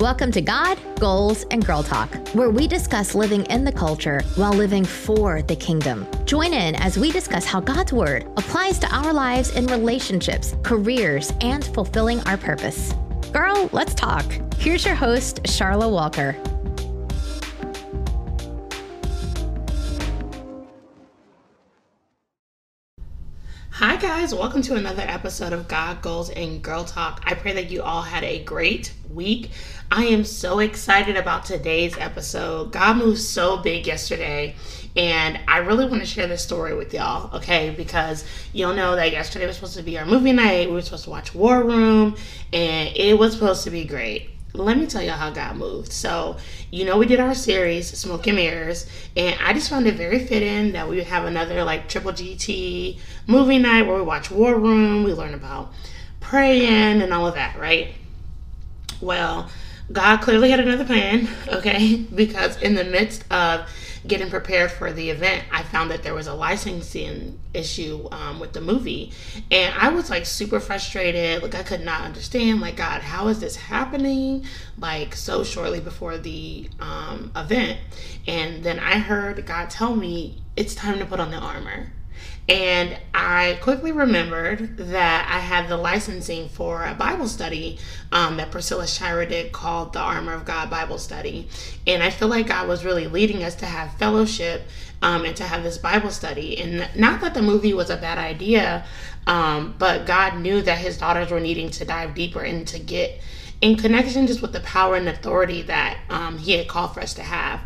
Welcome to God, Goals, and Girl Talk, where we discuss living in the culture while living for the kingdom. Join in as we discuss how God's Word applies to our lives in relationships, careers, and fulfilling our purpose. Girl, let's talk. Here's your host, Charla Walker. Hi, guys. Welcome to another episode of God, Goals, and Girl Talk. I pray that you all had a great week. I am so excited about today's episode. God moved so big yesterday, and I really want to share this story with y'all, okay? Because you'll know that yesterday was supposed to be our movie night. We were supposed to watch War Room, and it was supposed to be great let me tell y'all how God moved. So, you know, we did our series, Smoke and Mirrors, and I just found it very fitting that we would have another like Triple GT movie night where we watch War Room, we learn about praying and all of that, right? Well, God clearly had another plan, okay? Because in the midst of getting prepared for the event, I found that there was a licensing issue um, with the movie. And I was like super frustrated. Like, I could not understand, like, God, how is this happening? Like, so shortly before the um, event. And then I heard God tell me, it's time to put on the armor. And I quickly remembered that I had the licensing for a Bible study um, that Priscilla Shirer did called the Armor of God Bible Study. And I feel like God was really leading us to have fellowship um, and to have this Bible study. And not that the movie was a bad idea, um, but God knew that his daughters were needing to dive deeper and to get in connection just with the power and authority that um, he had called for us to have.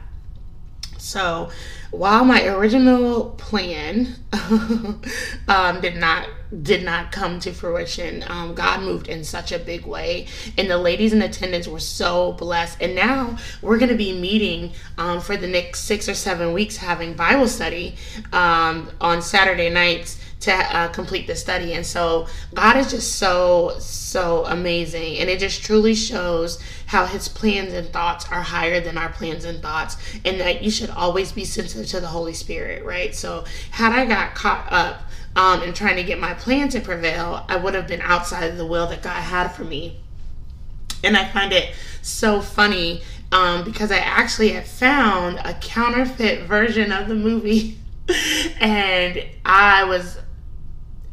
So while my original plan um, did not did not come to fruition, um, God moved in such a big way, and the ladies in attendance were so blessed. And now we're going to be meeting um, for the next six or seven weeks, having Bible study um, on Saturday nights to uh, complete the study. And so God is just so, so amazing. And it just truly shows how his plans and thoughts are higher than our plans and thoughts. And that you should always be sensitive to the Holy Spirit, right? So had I got caught up um, in trying to get my plan to prevail, I would have been outside of the will that God had for me. And I find it so funny um, because I actually had found a counterfeit version of the movie. and I was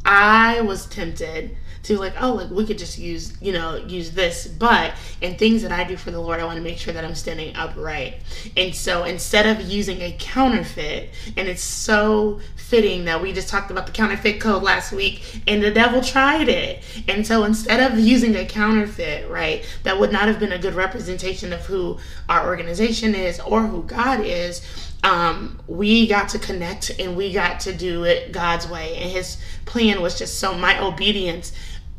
I was tempted to like, oh, like we could just use, you know, use this. But in things that I do for the Lord, I want to make sure that I'm standing upright. And so instead of using a counterfeit, and it's so fitting that we just talked about the counterfeit code last week, and the devil tried it. And so instead of using a counterfeit, right, that would not have been a good representation of who our organization is or who God is um, we got to connect and we got to do it God's way. And his plan was just so my obedience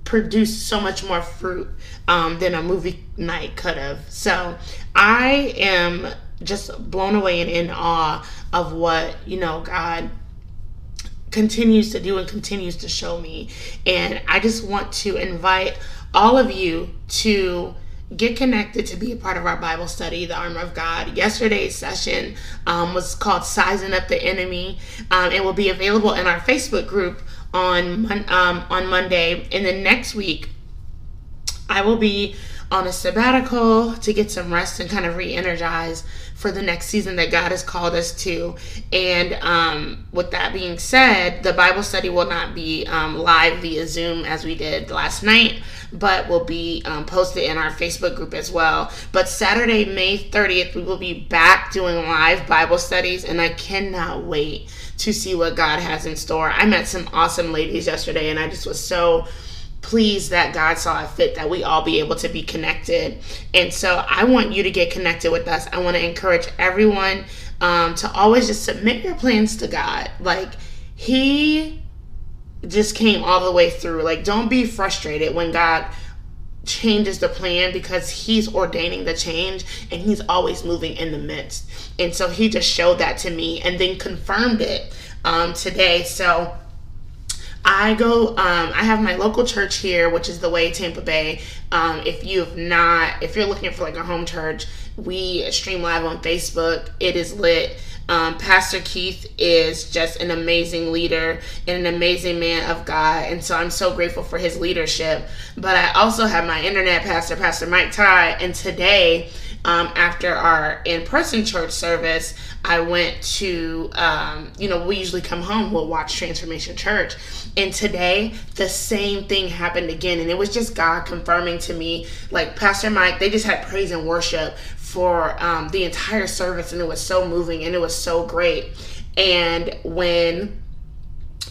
produced so much more fruit um, than a movie night could have. So I am just blown away and in awe of what, you know, God continues to do and continues to show me. And I just want to invite all of you to get connected to be a part of our Bible study, the Armor of God. Yesterday's session um, was called Sizing Up the Enemy. Um, it will be available in our Facebook group on um, on Monday. And then next week, I will be on a sabbatical to get some rest and kind of re-energize for the next season that God has called us to. And um, with that being said, the Bible study will not be um, live via Zoom as we did last night, but will be um, posted in our Facebook group as well. But Saturday, May 30th, we will be back doing live Bible studies, and I cannot wait to see what God has in store. I met some awesome ladies yesterday, and I just was so pleased that God saw it fit that we all be able to be connected. And so I want you to get connected with us. I want to encourage everyone um, to always just submit your plans to God. Like, He just came all the way through. Like, don't be frustrated when God changes the plan because he's ordaining the change and he's always moving in the midst. And so he just showed that to me and then confirmed it um, today. So I go, um, I have my local church here, which is the Way Tampa Bay. Um, if you have not, if you're looking for like a home church, we stream live on Facebook. It is lit. Um, Pastor Keith is just an amazing leader and an amazing man of God. And so I'm so grateful for his leadership. But I also have my internet pastor, Pastor Mike Todd. And today, um, after our in person church service, I went to, um, you know, we usually come home, we'll watch Transformation Church. And today, the same thing happened again. And it was just God confirming to me, like Pastor Mike, they just had praise and worship for um, the entire service, and it was so moving and it was so great. And when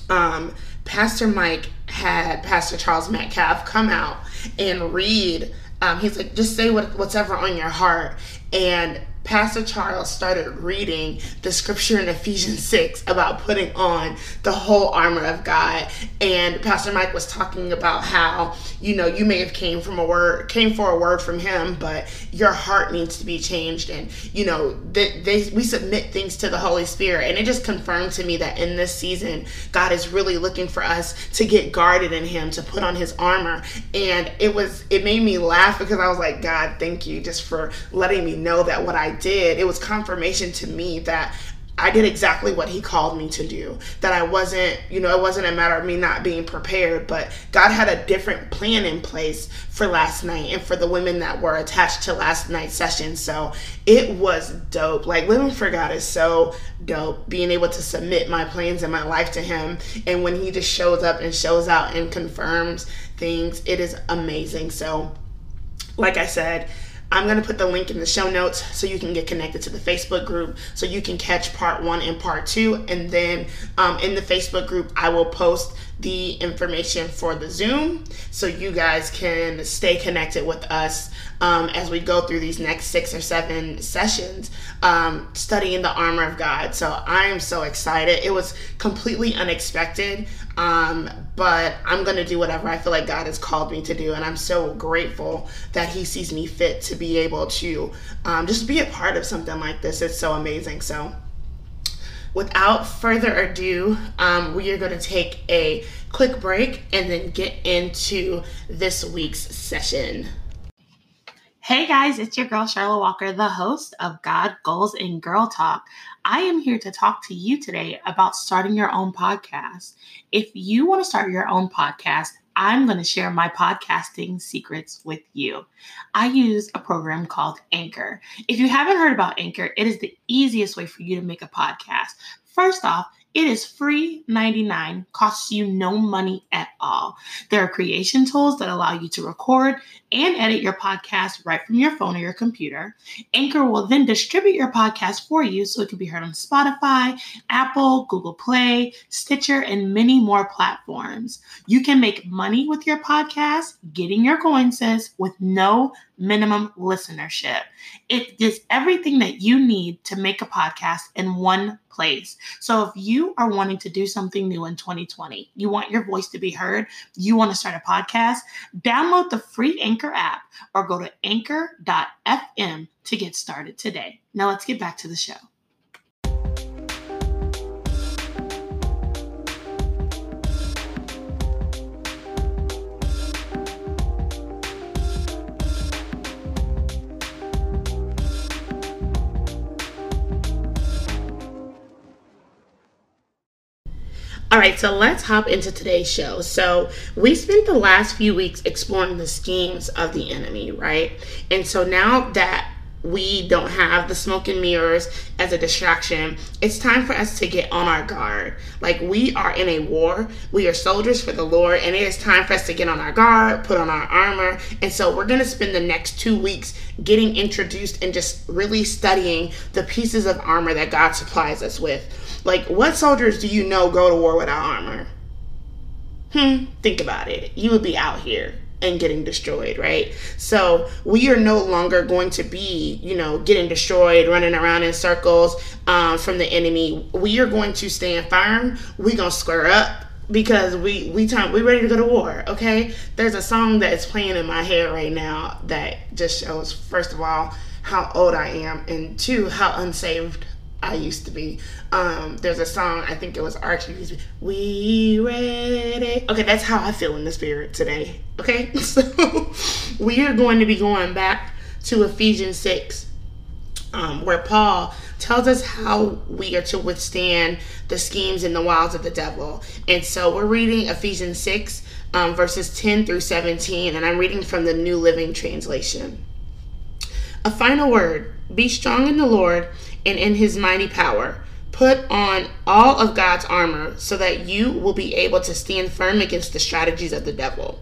um, Pastor Mike had Pastor Charles Metcalf come out and read, um, he's like, just say what, what's ever on your heart. And Pastor Charles started reading the scripture in Ephesians 6 about putting on the whole armor of God. And Pastor Mike was talking about how, you know, you may have came from a word, came for a word from him, but your heart needs to be changed. And, you know, they, they we submit things to the Holy Spirit. And it just confirmed to me that in this season, God is really looking for us to get guarded in him, to put on his armor. And it was, it made me laugh because I was like, God, thank you just for letting me know that what I did, it was confirmation to me that I did exactly what he called me to do. That I wasn't, you know, it wasn't a matter of me not being prepared, but God had a different plan in place for last night and for the women that were attached to last night's session. So it was dope. Like living for God is so dope. Being able to submit my plans and my life to Him. And when He just shows up and shows out and confirms things, it is amazing. So, like I said, I'm going to put the link in the show notes so you can get connected to the Facebook group so you can catch part one and part two. And then um, in the Facebook group, I will post the information for the Zoom so you guys can stay connected with us um, as we go through these next six or seven sessions um, studying the armor of God. So I am so excited. It was completely unexpected, um, but I'm going to do whatever I feel like God has called me to do. And I'm so grateful that He sees me fit to be able to um, just be a part of something like this. It's so amazing. So, without further ado, um, we are going to take a quick break and then get into this week's session. Hey guys, it's your girl Charlotte Walker, the host of God, Goals, and Girl Talk. I am here to talk to you today about starting your own podcast. If you want to start your own podcast, I'm going to share my podcasting secrets with you. I use a program called Anchor. If you haven't heard about Anchor, it is the easiest way for you to make a podcast. First off, it is free 99, costs you no money at all. There are creation tools that allow you to record and edit your podcast right from your phone or your computer. Anchor will then distribute your podcast for you so it can be heard on Spotify, Apple, Google Play, Stitcher, and many more platforms. You can make money with your podcast, getting your coins with no minimum listenership. It is everything that you need to make a podcast in one place. So if you are wanting to do something new in 2020, you want your voice to be heard, you want to start a podcast, download the free Anchor app or go to anchor.fm to get started today. Now let's get back to the show. All right, so let's hop into today's show. So, we spent the last few weeks exploring the schemes of the enemy, right? And so now that we don't have the smoke and mirrors as a distraction, it's time for us to get on our guard. Like we are in a war, we are soldiers for the Lord, and it is time for us to get on our guard, put on our armor. And so we're going to spend the next two weeks getting introduced and just really studying the pieces of armor that God supplies us with. Like, what soldiers do you know go to war without armor? Hmm, think about it. You would be out here and getting destroyed, right? So we are no longer going to be, you know, getting destroyed, running around in circles um, from the enemy. We are going to stand firm. We're going to square up. because we we time we ready to go to war. Okay, there's a song that is playing in my head right now that just shows first of all how old I am, and two how unsaved I used to be. Um, there's a song I think it was Archie. We ready? Okay, that's how I feel in the spirit today. Okay, so we are going to be going back to Ephesians six, um, where Paul tells us how we are to withstand the schemes and the wiles of the devil. And so we're reading Ephesians 6, um, verses 10 through 17, and I'm reading from the New Living Translation. A final word be strong in the Lord and in his mighty power. Put on all of God's armor so that you will be able to stand firm against the strategies of the devil.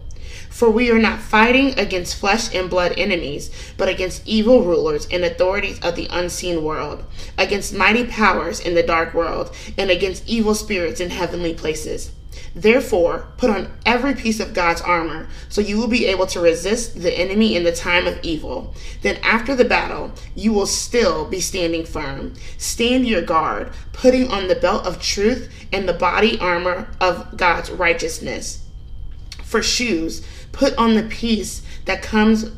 For we are not fighting against flesh and blood enemies, but against evil rulers and authorities of the unseen world, against mighty powers in the dark world, and against evil spirits in heavenly places. Therefore, put on every piece of God's armor, so you will be able to resist the enemy in the time of evil. Then, after the battle, you will still be standing firm. Stand your guard, putting on the belt of truth and the body armor of God's righteousness. For shoes, put on the peace that comes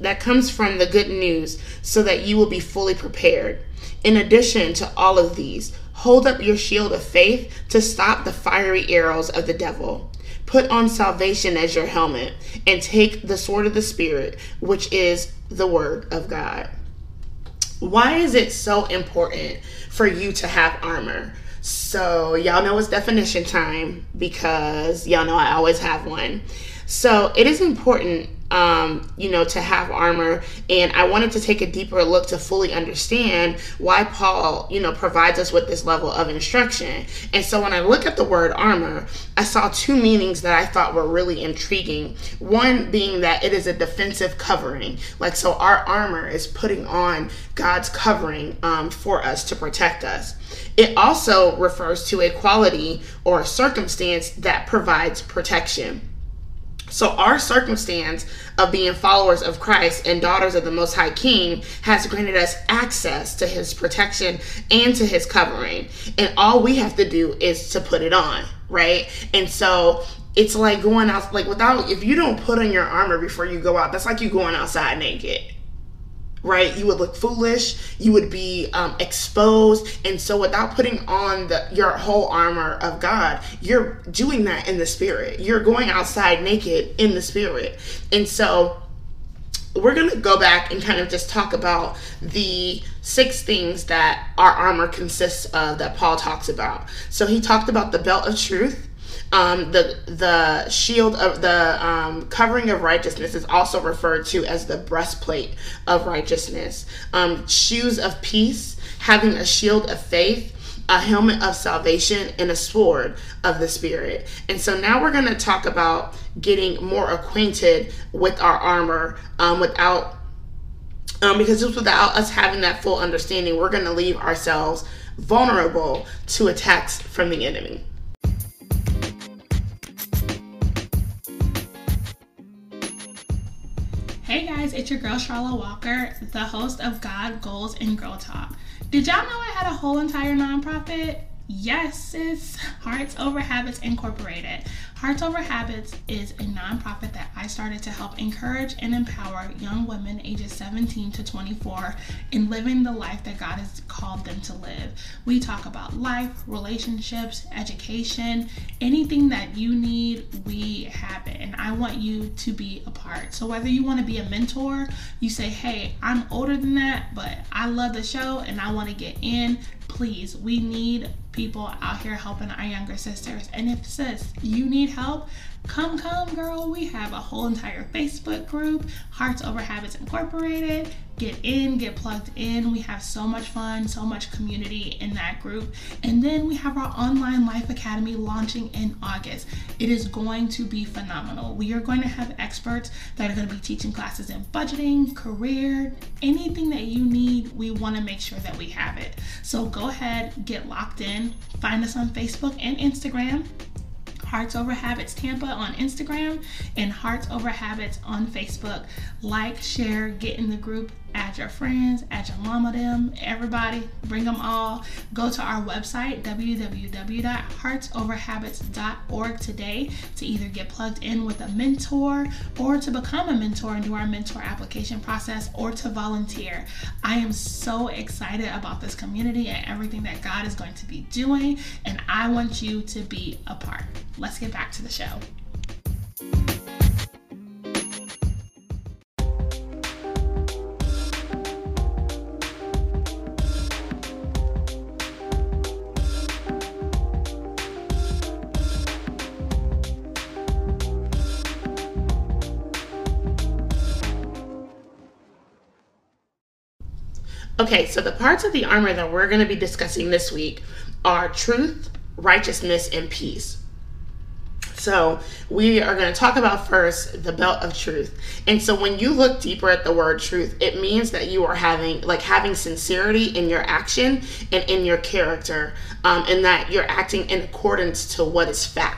that comes from the good news so that you will be fully prepared. In addition to all of these, hold up your shield of faith to stop the fiery arrows of the devil. Put on salvation as your helmet and take the sword of the Spirit, which is the word of God. Why is it so important for you to have armor? So, y'all know it's definition time because y'all know I always have one. So it is important, um, you know, to have armor. And I wanted to take a deeper look to fully understand why Paul, you know, provides us with this level of instruction. And so when I look at the word armor, I saw two meanings that I thought were really intriguing. One being that it is a defensive covering. Like, so our armor is putting on God's covering um, for us to protect us. It also refers to a quality or circumstance that provides protection. So, our circumstance of being followers of Christ and daughters of the Most High King has granted us access to His protection and to His covering. And all we have to do is to put it on, right? And so, it's like going out, like without, if you don't put on your armor before you go out, that's like you going outside naked right? You would look foolish, you would be um, exposed. And so, without putting on the, your whole armor of God, you're doing that in the spirit. You're going outside naked in the spirit. And so, we're going to go back and kind of just talk about the six things that our armor consists of that Paul talks about. So, he talked about the belt of truth. Um, the the shield of the um, covering of righteousness is also referred to as the breastplate of righteousness. Um, shoes of peace, having a shield of faith, a helmet of salvation, and a sword of the spirit. And so now we're going to talk about getting more acquainted with our armor um, without. Um, because just without us having that full understanding, we're going to leave ourselves vulnerable to attacks from the enemy. Guys, it's your girl Charlotte Walker, the host of God, Goals, and Girl Talk. Did y'all know I had a whole entire nonprofit? Yes, it's Hearts Over Habits Incorporated. Hearts Over Habits is a nonprofit that I started to help encourage and empower young women ages 17 to 24 in living the life that God has called them to live. We talk about life, relationships, education, anything that you need, we have it. And I want you to be a part. So whether you want to be a mentor, you say, hey, I'm older than that, but I love the show and I want to get in, please, we need people out here helping our younger sisters. And if sis, you need help, come, come, girl. We have a whole entire Facebook group, Hearts Over Habits Incorporated. Get in, get plugged in. We have so much fun, so much community in that group. And then we have our online life academy launching in August. It is going to be phenomenal. We are going to have experts that are going to be teaching classes in budgeting, career, anything that you need. We want to make sure that we have it. So go ahead, get locked in. Find us on Facebook and Instagram Hearts Over Habits Tampa on Instagram and Hearts Over Habits on Facebook. Like, share, get in the group. Add your friends, add your mama, them, everybody, bring them all. Go to our website, www.heartsoverhabits.org today to either get plugged in with a mentor or to become a mentor and do our mentor application process or to volunteer. I am so excited about this community and everything that God is going to be doing, and I want you to be a part. Let's get back to the show. Okay, so the parts of the armor that we're going to be discussing this week are truth, righteousness, and peace. So, we are going to talk about first the belt of truth. And so, when you look deeper at the word truth, it means that you are having, like, having sincerity in your action and in your character, um, and that you're acting in accordance to what is fact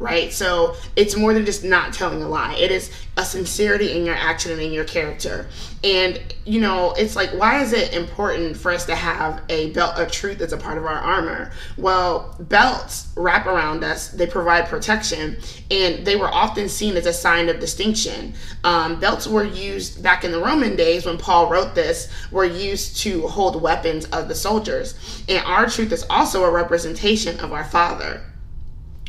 right? So it's more than just not telling a lie. It is a sincerity in your action and in your character. And, you know, it's like, why is it important for us to have a belt of truth as a part of our armor? Well, belts wrap around us, they provide protection, and they were often seen as a sign of distinction. Um, belts were used back in the Roman days when Paul wrote this, were used to hold weapons of the soldiers. And our truth is also a representation of our Father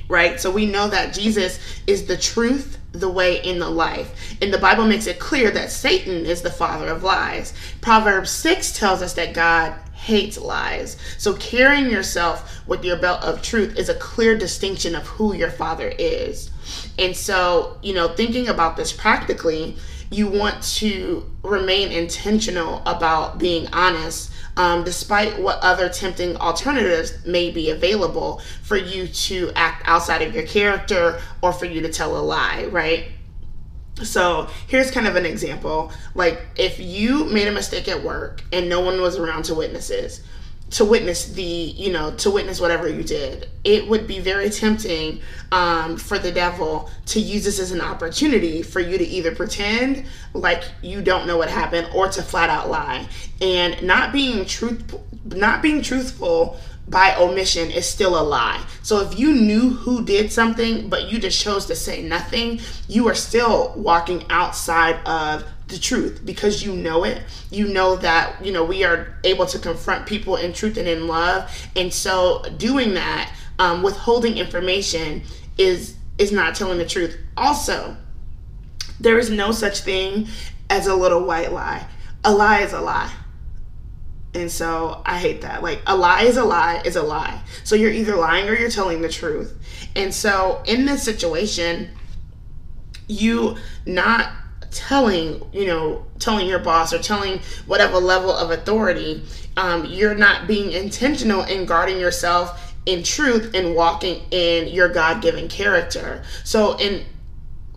right? So we know that Jesus is the truth, the way, and the life. And the Bible makes it clear that Satan is the father of lies. Proverbs 6 tells us that God hates lies. So carrying yourself with your belt of truth is a clear distinction of who your father is. And so, you know, thinking about this practically, you want to remain intentional about being honest um, despite what other tempting alternatives may be available for you to act outside of your character or for you to tell a lie, right? So here's kind of an example. Like if you made a mistake at work and no one was around to witnesses, to witness the you know to witness whatever you did it would be very tempting um, for the devil to use this as an opportunity for you to either pretend like you don't know what happened or to flat out lie and not being truth not being truthful by omission is still a lie. So if you knew who did something but you just chose to say nothing, you are still walking outside of the truth because you know it. You know that, you know, we are able to confront people in truth and in love. And so doing that, um, withholding information is is not telling the truth. Also, there is no such thing as a little white lie. A lie is a lie. And so I hate that. Like a lie is a lie is a lie. So you're either lying or you're telling the truth. And so in this situation, you not telling you know telling your boss or telling whatever level of authority um, you're not being intentional in guarding yourself in truth and walking in your god-given character so in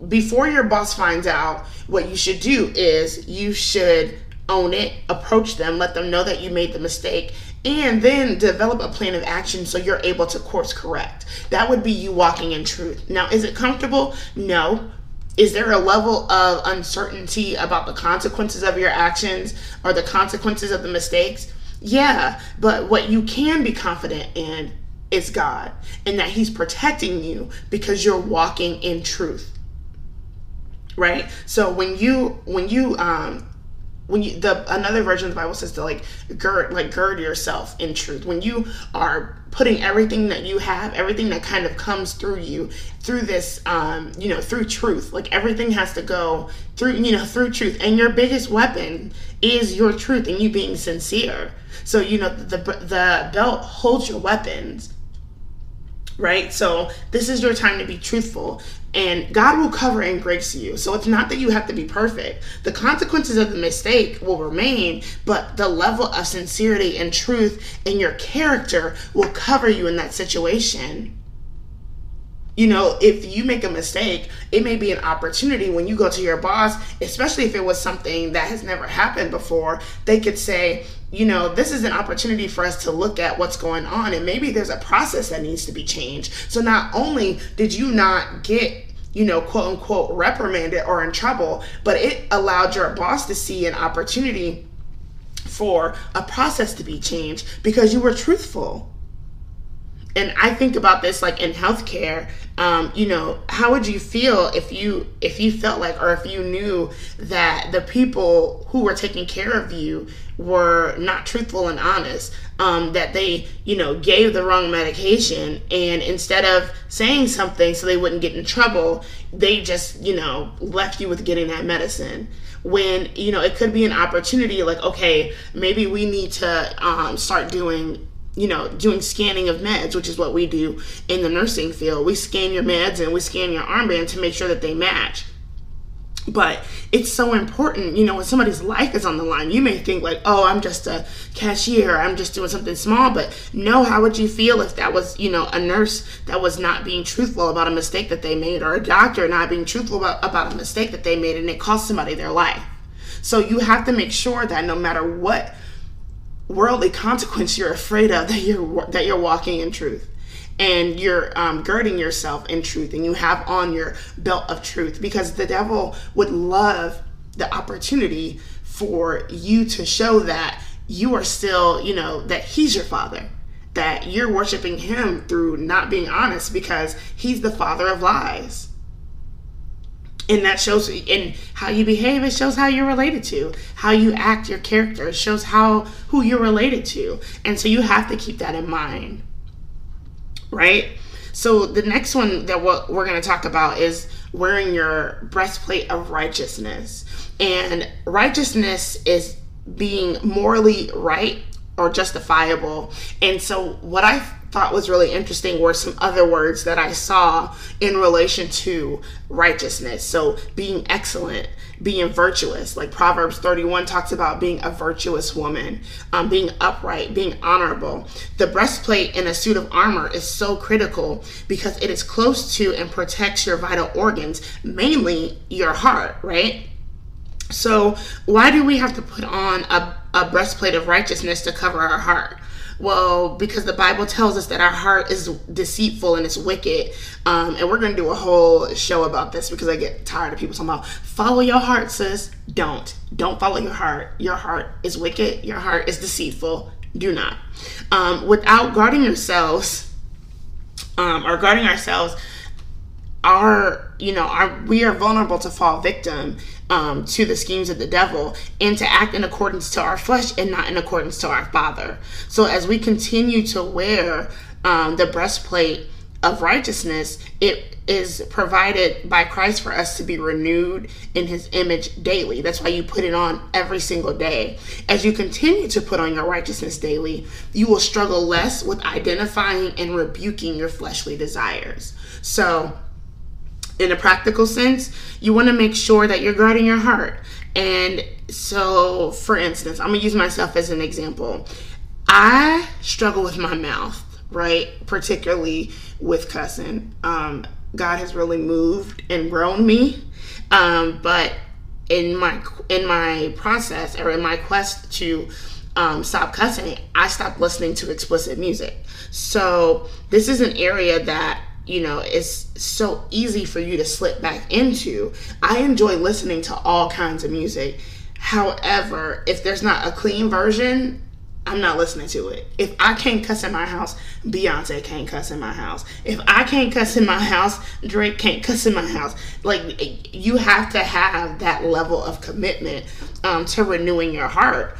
before your boss finds out what you should do is you should own it approach them let them know that you made the mistake and then develop a plan of action so you're able to course correct. That would be you walking in truth. Now, is it comfortable? No, is there a level of uncertainty about the consequences of your actions or the consequences of the mistakes? Yeah, but what you can be confident in is God and that He's protecting you because you're walking in truth. Right? So when you when you um when you the another version of the bible says to like gird like gird yourself in truth. When you are putting everything that you have everything that kind of comes through you through this um you know through truth like everything has to go through you know through truth. And your biggest weapon is your truth and you being sincere. So you know the the belt holds your weapons right? So this is your time to be truthful and God will cover and grace you. So it's not that you have to be perfect. The consequences of the mistake will remain, but the level of sincerity and truth in your character will cover you in that situation. You know, if you make a mistake, it may be an opportunity when you go to your boss, especially if it was something that has never happened before. They could say, you know, this is an opportunity for us to look at what's going on, and maybe there's a process that needs to be changed. So, not only did you not get you know, quote unquote, reprimanded or in trouble, but it allowed your boss to see an opportunity for a process to be changed because you were truthful and I think about this like in healthcare. Um, you know, how would you feel if you if you felt like or if you knew that the people who were taking care of you were not truthful and honest? Um, that they, you know, gave the wrong medication, and instead of saying something so they wouldn't get in trouble, they just, you know, left you with getting that medicine when you know it could be an opportunity like okay maybe we need to um, start doing you know, doing scanning of meds, which is what we do in the nursing field. We scan your meds and we scan your armband to make sure that they match. But it's so important, you know, when somebody's life is on the line, you may think like, oh, I'm just a cashier, I'm just doing something small. But no, how would you feel if that was, you know, a nurse that was not being truthful about a mistake that they made, or a doctor not being truthful about, about a mistake that they made and it cost somebody their life? So you have to make sure that no matter what worldly consequence you're afraid of that you're that you're walking in truth. And you're um, girding yourself in truth and you have on your belt of truth because the devil would love the opportunity for you to show that you are still you know that he's your father that you're worshiping him through not being honest because he's the father of lies and that shows in how you behave it shows how you're related to. How you act your character it shows how who you're related to. And so you have to keep that in mind. Right? So the next one that what we're going to talk about is wearing your breastplate of righteousness. And righteousness is being morally right or justifiable. And so what i thought was really interesting were some other words that I saw in relation to righteousness. So, being excellent, being virtuous, like Proverbs 31 talks about being a virtuous woman, um, being upright, being honorable. The breastplate in a suit of armor is so critical because it is close to and protects your vital organs, mainly your heart, right? So, why do we have to put on a, a breastplate of righteousness to cover our heart? Well, because the Bible tells us that our heart is deceitful and it's wicked. Um, and we're going to do a whole show about this because I get tired of people talking about follow your heart, sis. Don't. Don't follow your heart. Your heart is wicked. Your heart is deceitful. Do not. Um, without guarding yourselves um, or guarding ourselves, our, you know, our, we are vulnerable to fall victim um, to the schemes of the devil and to act in accordance to our flesh and not in accordance to our Father. So as we continue to wear um, the breastplate of righteousness, it is provided by Christ for us to be renewed in his image daily. That's why you put it on every single day. As you continue to put on your righteousness daily, you will struggle less with identifying and rebuking your fleshly desires. So, in a practical sense, you want to make sure that you're guarding your heart. And so, for instance, I'm going to use myself as an example. I struggle with my mouth, right? Particularly with cussing. Um, God has really moved and grown me. Um, but in my in my process or in my quest to um, stop cussing, I stopped listening to explicit music. So this is an area that you know, it's so easy for you to slip back into. I enjoy listening to all kinds of music. However, if there's not a clean version, I'm not listening to it. If I can't cuss in my house, Beyonce can't cuss in my house. If I can't cuss in my house, Drake can't cuss in my house. Like, you have to have that level of commitment um, to renewing your heart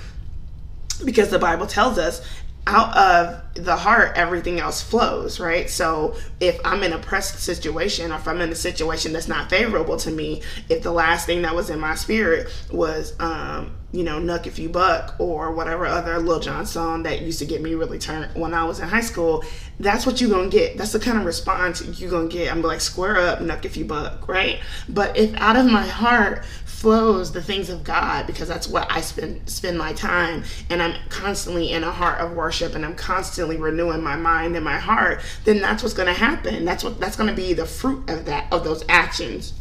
because the Bible tells us out of the heart everything else flows right? So if i'm in a pressed situation or if i'm in a situation that's not favorable to me if the last thing that was in my spirit was um you know knuck if you buck or whatever other lil jon song that used to get me really turned when i was in high school that's what you're gonna get. That's the kind of response you're gonna get. I'm like square up knuck if you buck right? But if out of my heart flows the things of God because that's what I spend spend my time and I'm constantly in a heart of worship and I'm constantly renewing my mind and my heart, then that's what's going to happen. That's what that's going to be the fruit of that of those actions.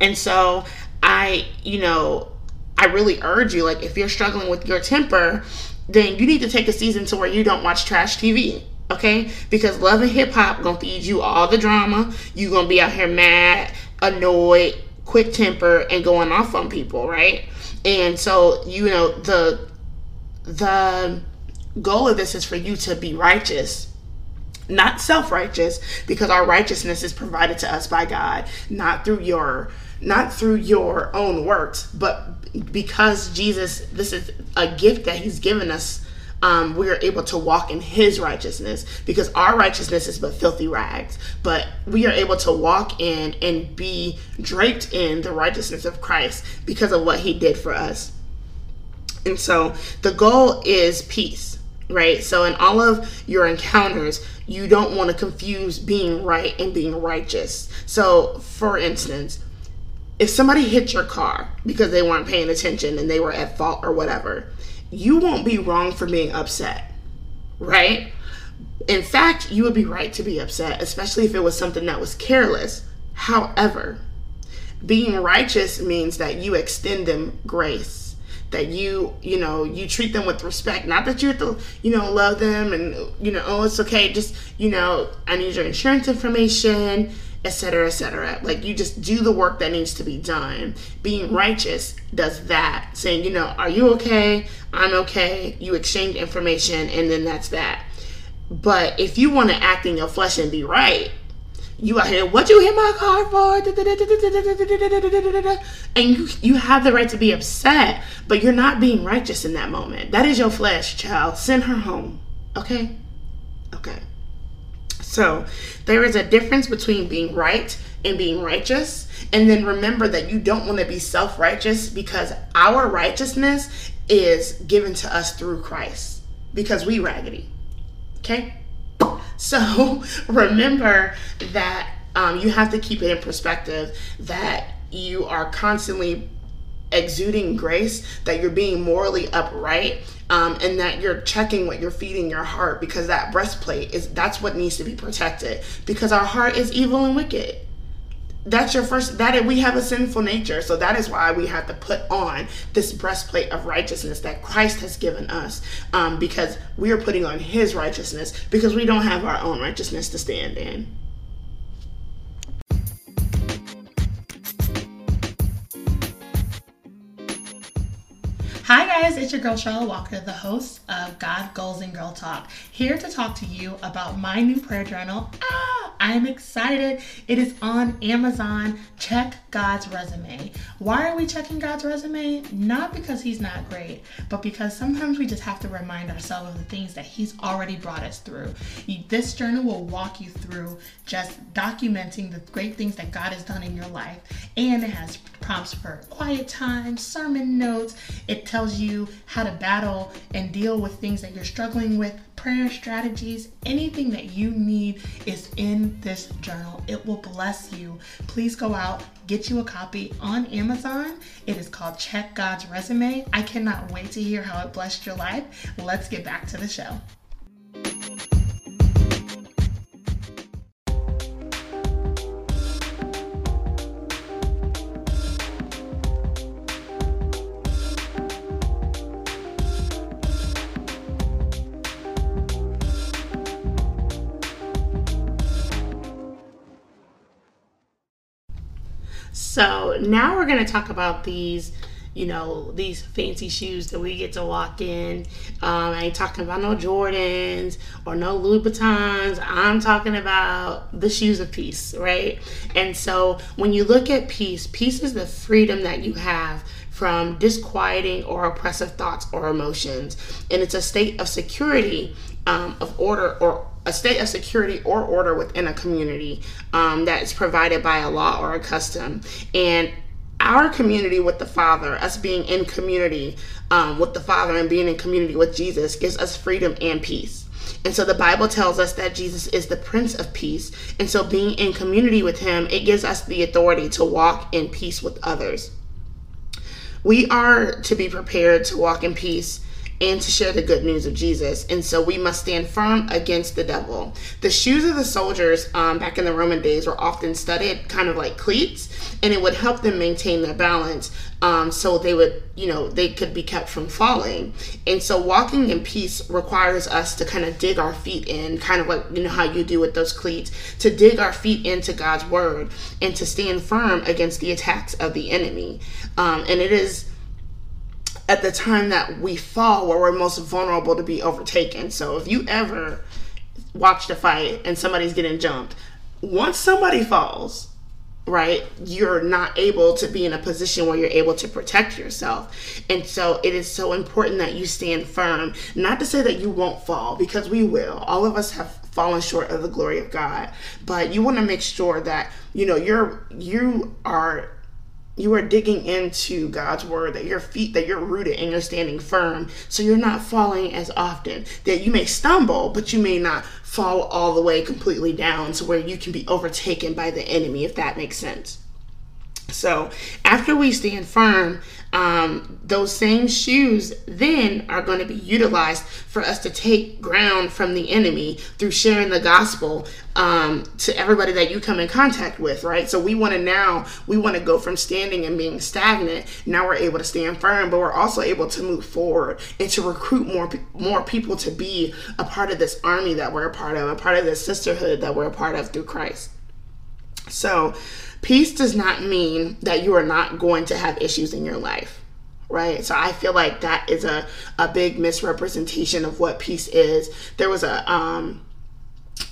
And so I, you know, I really urge you like if you're struggling with your temper, then you need to take a season to where you don't watch trash TV okay? Because love and hip hop gonna feed you all the drama. You gonna be out here mad, annoyed, quick temper and going off on people, right? And so, you know, the the goal of this is for you to be righteous not self-righteous because our righteousness is provided to us by God not through your not through your own works but because Jesus this is a gift that he's given us um, we are able to walk in his righteousness because our righteousness is but filthy rags. But we are able to walk in and be draped in the righteousness of Christ because of what he did for us. And so the goal is peace right? So in all of your encounters, you don't want to confuse being right and being righteous. So, for instance, if somebody hit your car because they weren't paying attention and they were at fault or whatever, you won't be wrong for being upset, right? In fact, you would be right to be upset, especially if it was something that was careless. However, being righteous means that you extend them grace that you you know you treat them with respect. Not that you have to you know love them and you know oh it's okay. Just you know i need your insurance information etc etc like you just do the work that needs to be done. Being righteous does that. Saying you know are you okay? I'm okay. You exchange information and then that's that. But if you want to act in your flesh and be right you out here, what you hit my car for? And you, you have the right to be upset, but you're not being righteous in that moment. That is your flesh, child. Send her home. Okay? Okay. So there is a difference between being right and being righteous. And then remember that you don't want to be self righteous because our righteousness is given to us through Christ because we raggedy. Okay? So remember that um, you have to keep it in perspective that you are constantly exuding grace, that you're being morally upright, um, and that you're checking what you're feeding your heart because that breastplate is that's what needs to be protected because our heart is evil and wicked that's your first that we have a sinful nature. So that is why we have to put on this breastplate of righteousness that christ has given us um, because we are putting on his righteousness because we don't have our own righteousness to stand in your girl Charlotte Walker, the host of God Goals and Girl Talk, here to talk to you about my new prayer journal. Ah, I'm excited. It is on Amazon. Check God's resume. Why are we checking God's resume? Not because he's not great, but because sometimes we just have to remind ourselves of the things that he's already brought us through. This journal will walk you through just documenting the great things that God has done in your life, and it has prompts for quiet time, sermon notes. It tells you how to battle and deal with things that you're struggling with, prayer strategies, anything that you need is in this journal. It will bless you. Please go out, get you a copy on Amazon. It is called Check God's Resume. I cannot wait to hear how it blessed your life. Let's get back to the show. So now we're going to talk about these, you know, these fancy shoes that we get to walk in. Um, I ain't talking about no Jordans or no Louis Vuittons. I'm talking about the shoes of peace, right? And so when you look at peace, peace is the freedom that you have from disquieting or oppressive thoughts or emotions. And it's a state of security, um, of order, or a state of security or order within a community um, that is provided by a law or a custom. And our community with the Father, us being in community um, with the Father and being in community with Jesus, gives us freedom and peace. And so the Bible tells us that Jesus is the Prince of Peace. And so being in community with Him, it gives us the authority to walk in peace with others. We are to be prepared to walk in peace and to share the good news of Jesus. And so we must stand firm against the devil. The shoes of the soldiers um, back in the Roman days were often studded kind of like cleats, and it would help them maintain their balance um, so they would, you know, they could be kept from falling. And so walking in peace requires us to kind of dig our feet in, kind of like, you know, how you do with those cleats, to dig our feet into God's word and to stand firm against the attacks of the enemy. Um, and it is at the time that we fall where we're most vulnerable to be overtaken. So if you ever watched a fight and somebody's getting jumped, once somebody falls, right, you're not able to be in a position where you're able to protect yourself. And so it is so important that you stand firm. Not to say that you won't fall, because we will. All of us have fallen short of the glory of God. But you want to make sure that, you know, you're you are you are digging into God's word, that your feet, that you're rooted and you're standing firm. So you're not falling as often. That you may stumble, but you may not fall all the way completely down to where you can be overtaken by the enemy, if that makes sense. So after we stand firm, um, those same shoes then are going to be utilized for us to take ground from the enemy through sharing the gospel um, to everybody that you come in contact with, right? So we want to now, we want to go from standing and being stagnant. Now we're able to stand firm, but we're also able to move forward and to recruit more, more people to be a part of this army that we're a part of, a part of this sisterhood that we're a part of through Christ. So, peace does not mean that you are not going to have issues in your life right? So i feel like that is a, a big misrepresentation of what peace is. There was a um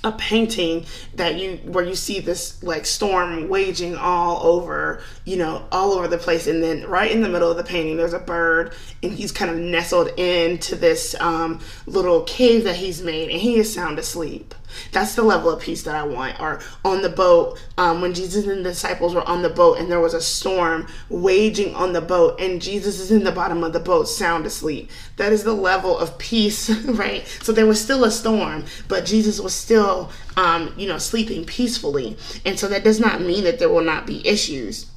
a painting that you where you see this like storm waging all over you know all over the place. And then right in the middle of the painting there's a bird and he's kind of nestled into this um, little cave that he's made and he is sound asleep that's the level of peace that I want. Or on the boat, um, when Jesus and the disciples were on the boat and there was a storm waging on the boat, and Jesus is in the bottom of the boat, sound asleep. That is the level of peace, right? So there was still a storm, but Jesus was still, um, you know, sleeping peacefully. And so that does not mean that there will not be issues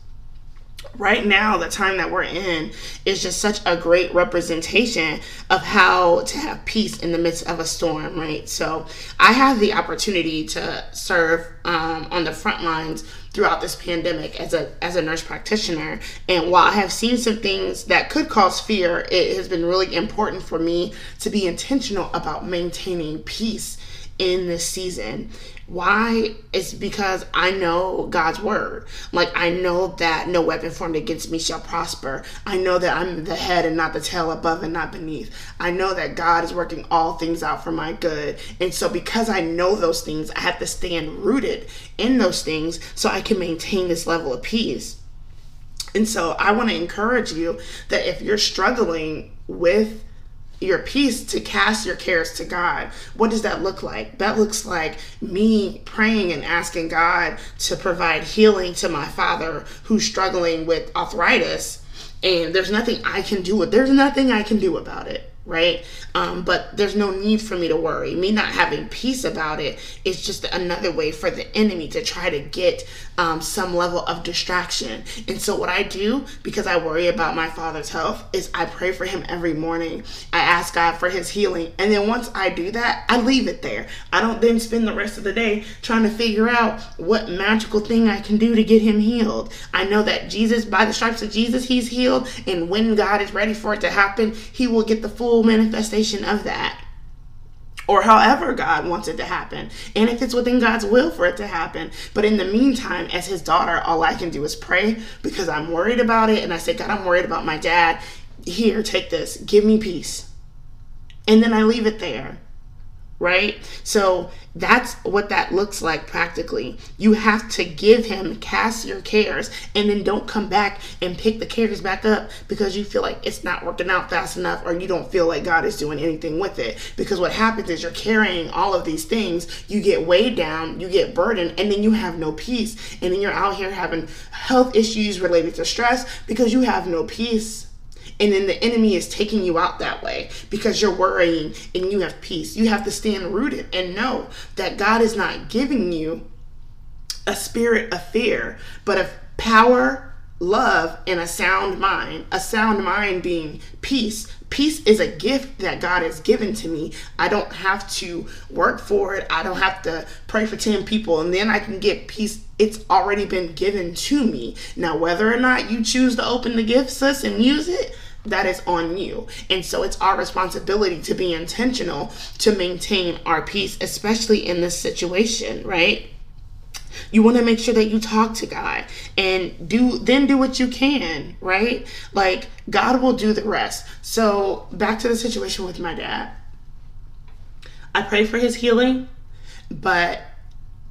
right now the time that we're in is just such a great representation of how to have peace in the midst of a storm right? So i have the opportunity to serve um, on the front lines throughout this pandemic as a as a nurse practitioner. And while i have seen some things that could cause fear it has been really important for me to be intentional about maintaining peace in this season why? It's because I know God's word. Like, I know that no weapon formed against me shall prosper. I know that I'm the head and not the tail, above and not beneath. I know that God is working all things out for my good. And so, because I know those things, I have to stand rooted in those things so I can maintain this level of peace. And so, I want to encourage you that if you're struggling with your peace to cast your cares to God. What does that look like? That looks like me praying and asking God to provide healing to my father who's struggling with arthritis and there's nothing I can do with there's nothing I can do about it right? Um, but there's no need for me to worry. Me not having peace about it is just another way for the enemy to try to get um, some level of distraction. And so, what I do, because I worry about my father's health, is I pray for him every morning. I ask God for his healing. And then once I do that, I leave it there. I don't then spend the rest of the day trying to figure out what magical thing I can do to get him healed. I know that Jesus, by the stripes of Jesus, he's healed. And when God is ready for it to happen, he will get the full full manifestation of that or however God wants it to happen, and if it's within God's will for it to happen. But in the meantime, as his daughter, all I can do is pray because I'm worried about it. And I say, God, I'm worried about my dad. Here, take this, give me peace. And then I leave it there right? So that's what that looks like practically. You have to give him, cast your cares, and then don't come back and pick the cares back up because you feel like it's not working out fast enough or you don't feel like God is doing anything with it. Because what happens is you're carrying all of these things, you get weighed down, you get burdened, and then you have no peace. And then you're out here having health issues related to stress because you have no peace and then the enemy is taking you out that way because you're worrying and you have peace. You have to stand rooted and know that God is not giving you a spirit of fear, but of power, love, and a sound mind. A sound mind being peace. Peace is a gift that God has given to me. I don't have to work for it. I don't have to pray for 10 people and then I can get peace. It's already been given to me. Now, whether or not you choose to open the gift, sis, and use it, that is on you. And so it's our responsibility to be intentional to maintain our peace, especially in this situation, right? You want to make sure that you talk to God and do then do what you can, right? Like God will do the rest. So, back to the situation with my dad. I pray for his healing, but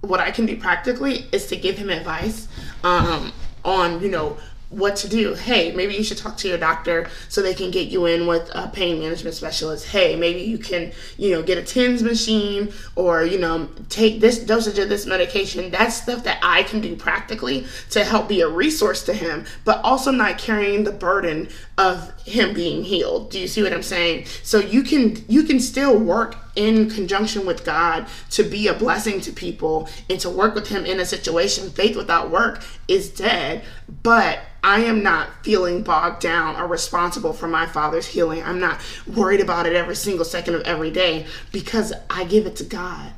what I can do practically is to give him advice um, on, you know, what to do. Hey, maybe you should talk to your doctor so they can get you in with a pain management specialist. Hey, maybe you can, you know, get a TENS machine or, you know, take this dosage of this medication. That's stuff that I can do practically to help be a resource to him, but also not carrying the burden of him being healed. Do you see what I'm saying? So you can you can still work in conjunction with God to be a blessing to people and to work with him in a situation. Faith without work is dead, but I am not feeling bogged down or responsible for my father's healing. I'm not worried about it every single second of every day because I give it to God.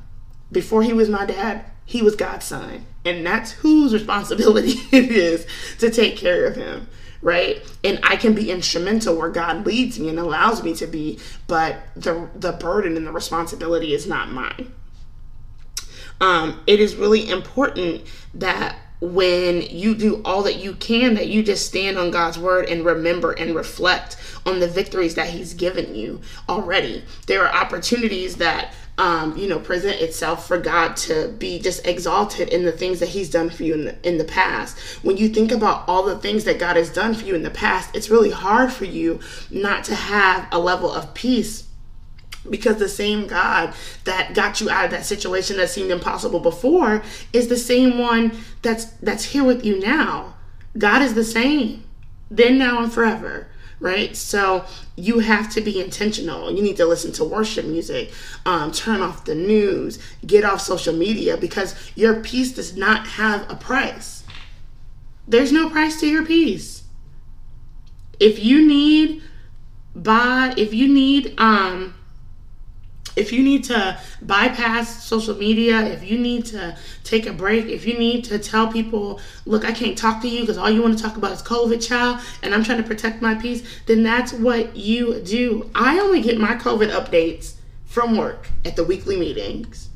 Before he was my dad, he was God's son. And that's whose responsibility it is to take care of him, right? And I can be instrumental where God leads me and allows me to be, but the the burden and the responsibility is not mine. Um, it is really important that when you do all that you can that you just stand on God's word and remember and reflect on the victories that he's given you already. There are opportunities that um, you know, present itself for God to be just exalted in the things that He's done for you in the, in the past. When you think about all the things that God has done for you in the past, it's really hard for you not to have a level of peace because the same God that got you out of that situation that seemed impossible before is the same one that's that's here with you now. God is the same. Then now and forever, right? So you have to be intentional. You need to listen to worship music, um, turn off the news, get off social media because your peace does not have a price. There's no price to your peace. If you need buy, if you need um if you need to bypass social media, if you need to take a break, if you need to tell people, look, I can't talk to you because all you want to talk about is COVID, child, and I'm trying to protect my peace, then that's what you do. I only get my COVID updates from work at the weekly meetings.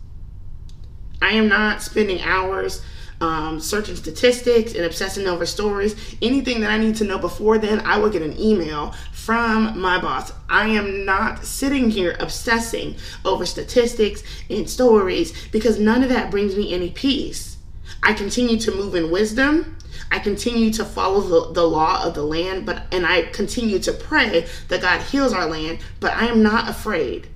I am not spending hours um, searching statistics and obsessing over stories. Anything that I need to know before then, I will get an email from my boss. I am not sitting here obsessing over statistics and stories because none of that brings me any peace. I continue to move in wisdom. I continue to follow the, the law of the land, but and I continue to pray that God heals our land, but I am not afraid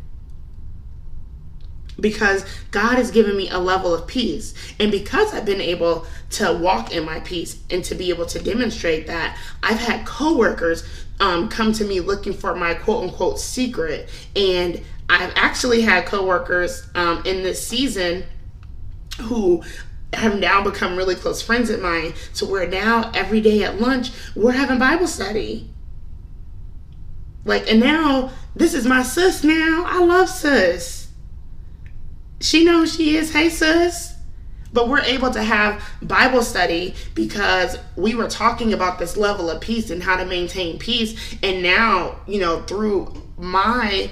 because God has given me a level of peace. And because I've been able to walk in my peace and to be able to demonstrate that, I've had coworkers um, come to me looking for my quote unquote secret. And I've actually had coworkers um, in this season who have now become really close friends of mine to where now every day at lunch we're having Bible study. Like, and now this is my sis now. I love sis she knows she is. Hey, sis. But we're able to have Bible study because we were talking about this level of peace and how to maintain peace. And now, you know, through my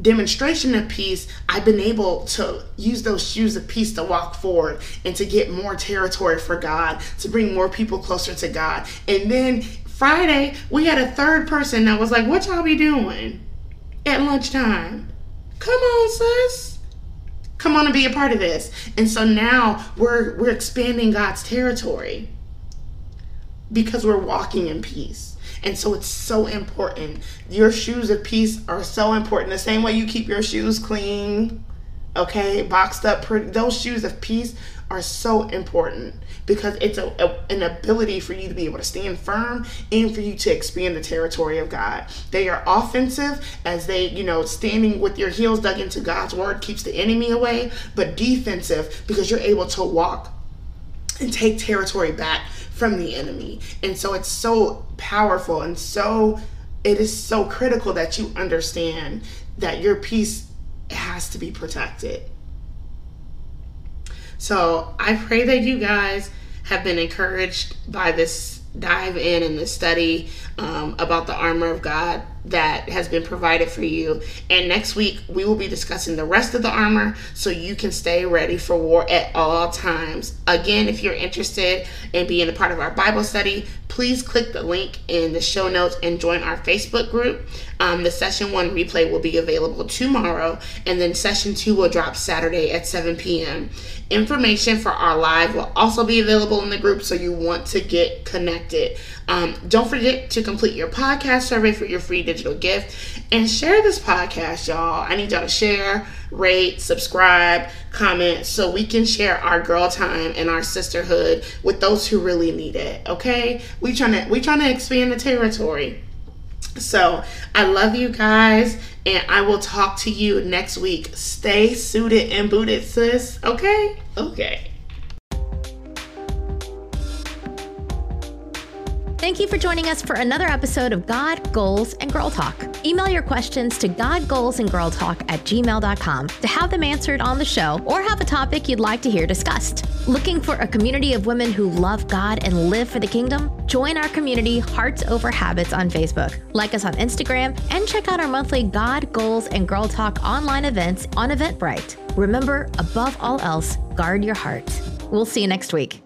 demonstration of peace, I've been able to use those shoes of peace to walk forward and to get more territory for God, to bring more people closer to God. And then Friday, we had a third person that was like, What y'all be doing at lunchtime? Come on, sis come on and be a part of this. And so now we're we're expanding god's territory because we're walking in peace. And so it's so important. Your shoes of peace are so important the same way you keep your shoes clean okay boxed up pretty those shoes of peace are so important because it's a, a, an ability for you to be able to stand firm and for you to expand the territory of God. They are offensive as they, you know, standing with your heels dug into God's word keeps the enemy away, but defensive because you're able to walk and take territory back from the enemy. And so it's so powerful and so it is so critical that you understand that your peace has to be protected. So I pray that you guys have been encouraged by this dive in and this study um, about the armor of God. that has been provided for you. And next week, we will be discussing the rest of the armor so you can stay ready for war at all times. Again, if you're interested in being a part of our Bible study, please click the link in the show notes and join our Facebook group. Um, the session one replay will be available tomorrow, and then session two will drop Saturday at 7 p.m. Information for our live will also be available in the group, so you want to get connected. Um, don't forget to complete your podcast survey for your free digital gift and share this podcast, y'all. I need y'all to share, rate, subscribe, comment so we can share our girl time and our sisterhood with those who really need it. Okay? We trying to we trying to expand the territory. So I love you guys, and I will talk to you next week. Stay suited and booted, sis. Okay? Okay. Thank you for joining us for another episode of God, Goals, and Girl Talk. Email your questions to godgoalsandgirltalk at gmail.com to have them answered on the show or have a topic you'd like to hear discussed. Looking for a community of women who love God and live for the kingdom? Join our community Hearts Over Habits on Facebook. Like us on Instagram and check out our monthly God, Goals, and Girl Talk online events on Eventbrite. Remember, above all else, guard your heart. We'll see you next week.